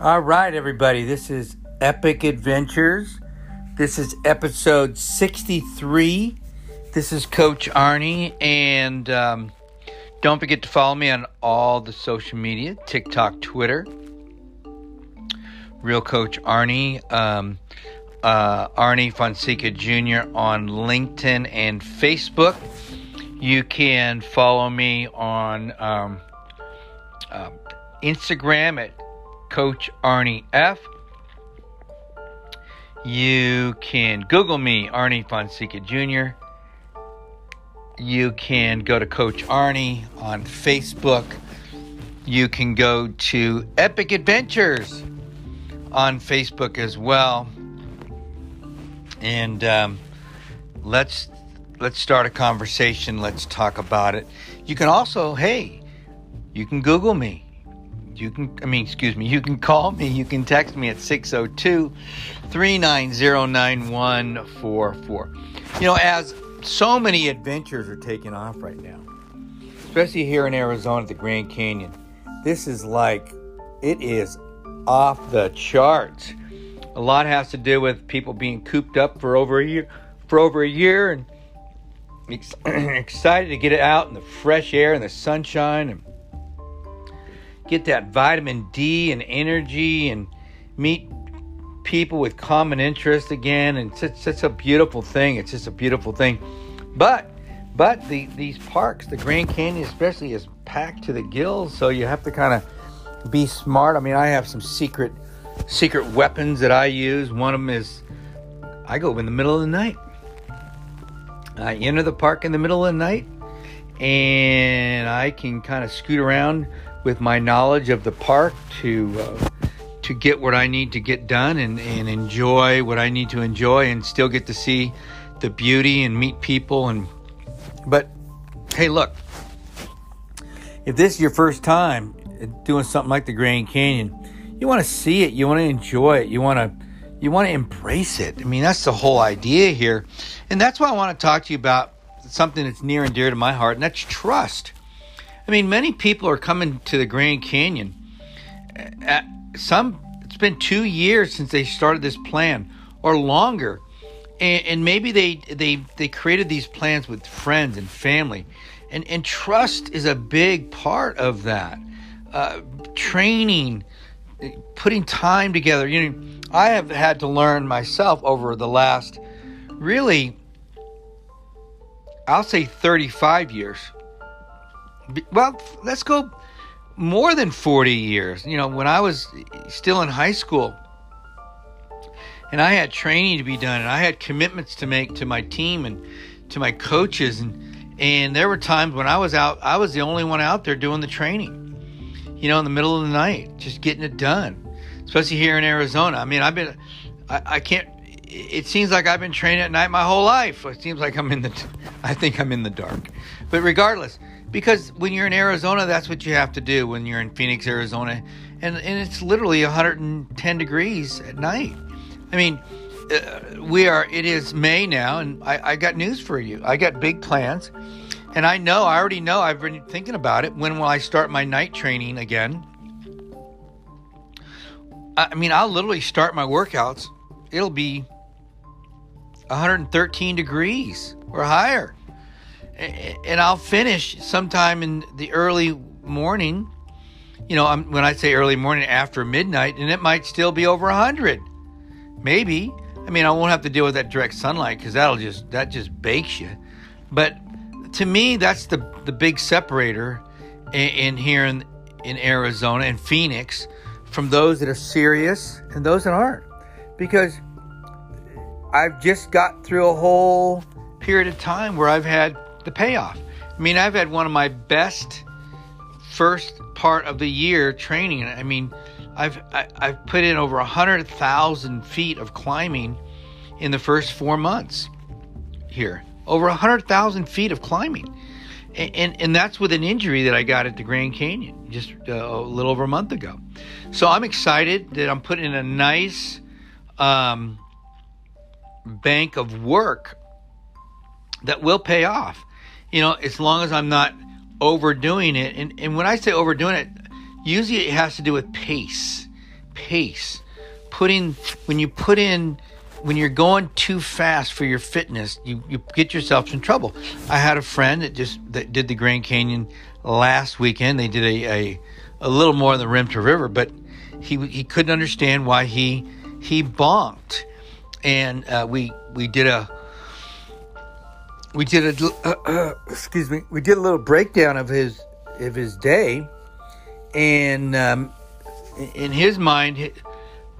All right, everybody. This is Epic Adventures. This is episode 63. This is Coach Arnie, and um, don't forget to follow me on all the social media TikTok, Twitter. Real Coach Arnie, um, uh, Arnie Fonseca Jr. on LinkedIn and Facebook. You can follow me on um, uh, Instagram at Coach Arnie F. You can Google me, Arnie Fonseca Jr. You can go to Coach Arnie on Facebook. You can go to Epic Adventures on Facebook as well. And um, let's let's start a conversation. Let's talk about it. You can also, hey, you can Google me. You can, I mean, excuse me, you can call me. You can text me at 602 390 9144. You know, as so many adventures are taking off right now, especially here in Arizona at the Grand Canyon, this is like, it is off the charts. A lot has to do with people being cooped up for over a year, for over a year, and ex- excited to get it out in the fresh air and the sunshine and get that vitamin D and energy and meet people with common interest again. And it's such a beautiful thing. It's just a beautiful thing. But but the these parks, the Grand Canyon especially, is packed to the gills. So you have to kind of be smart. I mean, I have some secret secret weapons that I use. One of them is I go in the middle of the night. I enter the park in the middle of the night, and I can kind of scoot around with my knowledge of the park to uh, to get what I need to get done and, and enjoy what I need to enjoy and still get to see the beauty and meet people and but hey look. If this is your first time doing something like the Grand Canyon you want to see it you want to enjoy it you want to you want to embrace it. I mean that's the whole idea here. And that's why I want to talk to you about something that's near and dear to my heart and that's trust mean, many people are coming to the Grand Canyon. At some, it's been two years since they started this plan, or longer, and, and maybe they they they created these plans with friends and family, and and trust is a big part of that. Uh, training, putting time together. You know, I have had to learn myself over the last, really, I'll say 35 years well, let's go more than 40 years. You know, when I was still in high school and I had training to be done and I had commitments to make to my team and to my coaches and and there were times when I was out I was the only one out there doing the training. You know, in the middle of the night, just getting it done. Especially here in Arizona. I mean, I've been I, I can't it seems like I've been training at night my whole life. It seems like I'm in the I think I'm in the dark. But regardless, because when you're in Arizona, that's what you have to do when you're in Phoenix, Arizona, and and it's literally 110 degrees at night. I mean, uh, we are. It is May now, and I, I got news for you. I got big plans, and I know. I already know. I've been thinking about it. When will I start my night training again? I mean, I'll literally start my workouts. It'll be 113 degrees or higher and I'll finish sometime in the early morning. You know, when I say early morning, after midnight, and it might still be over 100. Maybe. I mean, I won't have to deal with that direct sunlight because that'll just that just bakes you. But to me, that's the the big separator in, in here in in Arizona and Phoenix from those that are serious and those that aren't, because I've just got through a whole period of time where I've had the payoff. I mean, I've had one of my best first part of the year training. I mean, I've I, have i have put in over hundred thousand feet of climbing in the first four months here. Over hundred thousand feet of climbing, and, and, and that's with an injury that I got at the Grand Canyon just uh, a little over a month ago. So I'm excited that I'm putting in a nice um, bank of work that will pay off you know, as long as I'm not overdoing it. And, and when I say overdoing it, usually it has to do with pace. pace. Putting when you put in when you're going too fast for your fitness, you, you get yourself in trouble. I had a friend that just that did the Grand Canyon last weekend. They did a, a, a little more than the rim to river, but he he couldn't understand why he he bonked, and uh, we we did a we did a uh, uh, excuse me we did a little breakdown of his of his day, and um, in his mind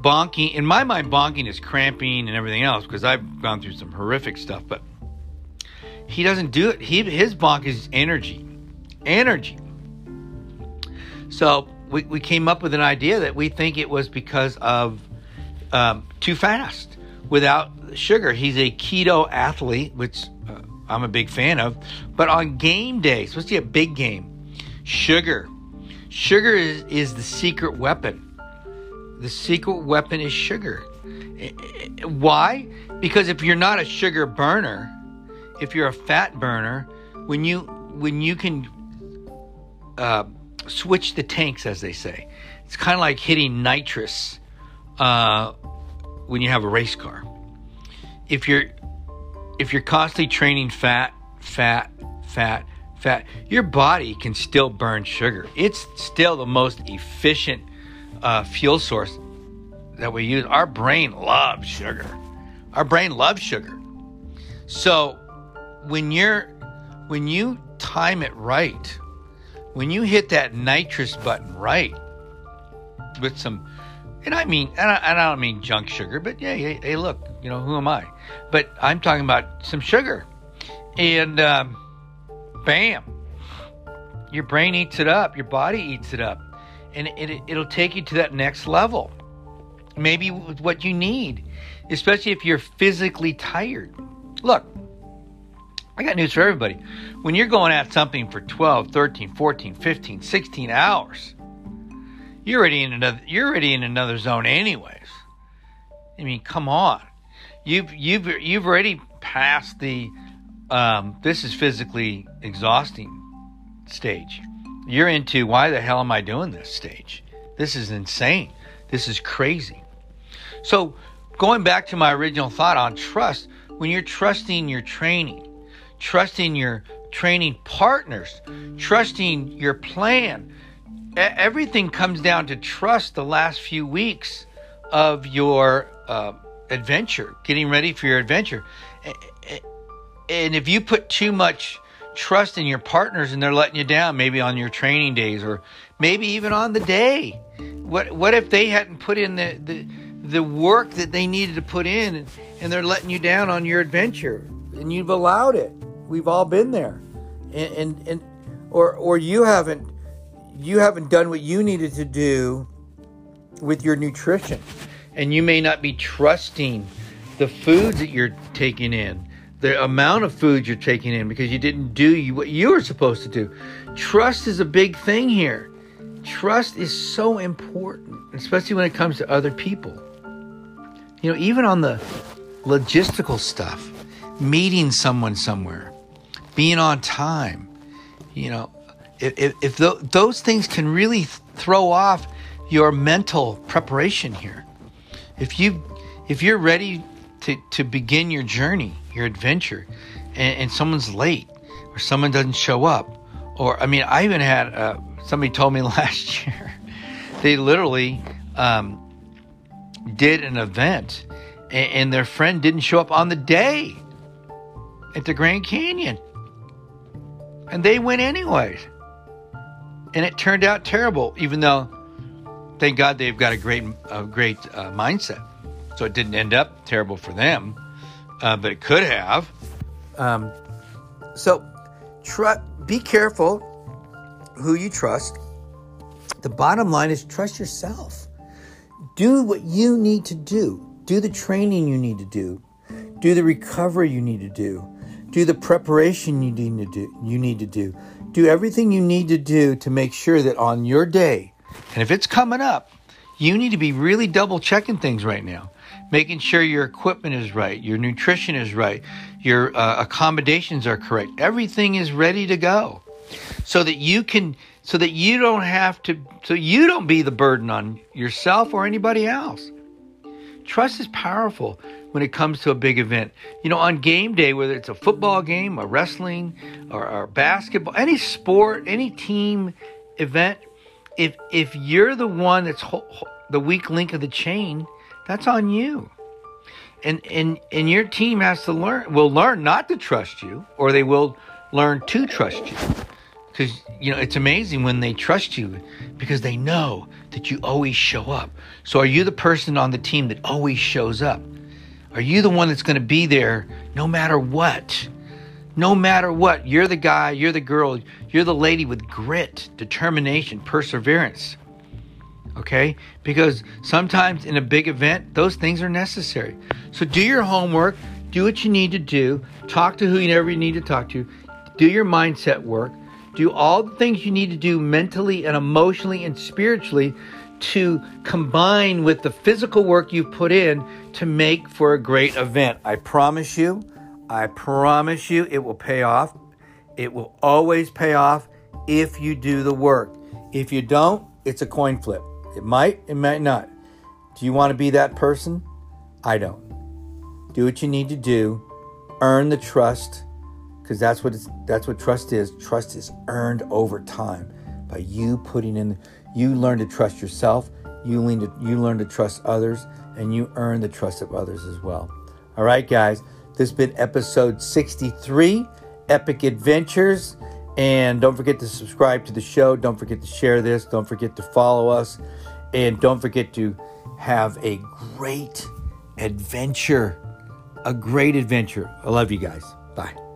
bonking in my mind bonking is cramping and everything else because i've gone through some horrific stuff but he doesn't do it. He his bonk is energy energy. So we, we came up with an idea that we think it was because of um, too fast without sugar. He's a keto athlete which i'm a big fan of but on game day especially a big game sugar sugar is, is the secret weapon the secret weapon is sugar. Why? Because if you're not a sugar burner, if you're a fat burner, when you when you can uh, switch the tanks, as they say, it's kind of like hitting nitrous uh, when you have a race car. If you're if you're constantly training fat, fat, fat, fat, your body can still burn sugar. It's still the most efficient uh, fuel source that we use. Our brain loves sugar. Our brain loves sugar. So when you're when you time it right, when you hit that nitrous button right with some and I mean, and I, and I don't mean junk sugar, but yeah, hey, hey, look, you know, who am I? But I'm talking about some sugar. And um, bam, your brain eats it up, your body eats it up and it, it'll take you to that next level. Maybe what you need, especially if you're physically tired. Look, I got news for everybody. When you're going at something for 12, 13, 14, 15, 16 hours, you're already in another you're already in another zone anyways. I mean, come on. You've you've you've already passed the um, this is physically exhausting stage you're into why the hell am I doing this stage? This is insane. This is crazy. So, going back to my original thought on trust, when you're trusting your training, trusting your training partners, trusting your plan, everything comes down to trust the last few weeks of your uh, adventure, getting ready for your adventure. And if you put too much trust in your partners and they're letting you down maybe on your training days or maybe even on the day what what if they hadn't put in the the, the work that they needed to put in and, they're letting you down on your adventure and you've allowed it? We've all been there. And and, and or or you haven't you haven't done what you needed to do with your nutrition and you may not be trusting the foods that you're taking in the amount of food you're taking in because you didn't do what you were supposed to do. Trust is a big thing here. Trust is so important, especially when it comes to other people. You know, even on the logistical stuff, meeting someone somewhere, being on time, you know, if, if, if th- those things can really throw off your mental preparation here. If you if you're ready to, to begin your journey, your adventure, and, and someone's late or someone doesn't show up, or I mean, I even had uh, somebody told me last year they literally um, did an event and, and their friend didn't show up on the day at the Grand Canyon, and they went anyways, and it turned out terrible, even though. Thank God they've got a great, a great uh, mindset so it didn't end up terrible for them, uh, but it could have. Um, so, tr- be careful who you trust. The bottom line is trust yourself. Do what you need to do. Do the training you need to do. Do the recovery you need to do. Do the preparation you need to do. You need to do. Do everything you need to do to make sure that on your day, and if it's coming up, you need to be really double checking things right now making sure your equipment is right, your nutrition is right, your uh, accommodations are correct. Everything is ready to go. so that you can so that you don't have to so you don't be the burden on yourself or anybody else trust is powerful when it comes to a big event you know on game day whether it's a football game a wrestling or, or basketball any sport any team event if if you're the one that's ho- ho- the weak link of the chain that's on you. And and and your team has to learn will learn not to trust you or they will learn to trust you. Because you know it's amazing when they trust you because they know that you always show up. So are you the person on the team that always shows up? Are you the one that's going to be there no matter what no matter what you're the guy you're the girl you're the lady with grit determination perseverance okay because sometimes in a big event those things are necessary so do your homework do what you need to do talk to who you need to talk to do your mindset work do all the things you need to do mentally and emotionally and spiritually to combine with the physical work you've put in to make for a great event. I promise you, I promise you it will pay off. It will always pay off if you do the work. If you don't, it's a coin flip. It might, it might not. Do you want to be that person? I don't. Do what you need to do, earn the trust because that's what it's that's what trust is. Trust is earned over time by you putting in. You learn to trust yourself. You learn to you learn to trust others, and you earn the trust of others as well. All right, guys. This has been episode 63, Epic Adventures. And don't forget to subscribe to the show. Don't forget to share this. Don't forget to follow us. And don't forget to have a great adventure. A great adventure. I love you guys. Bye.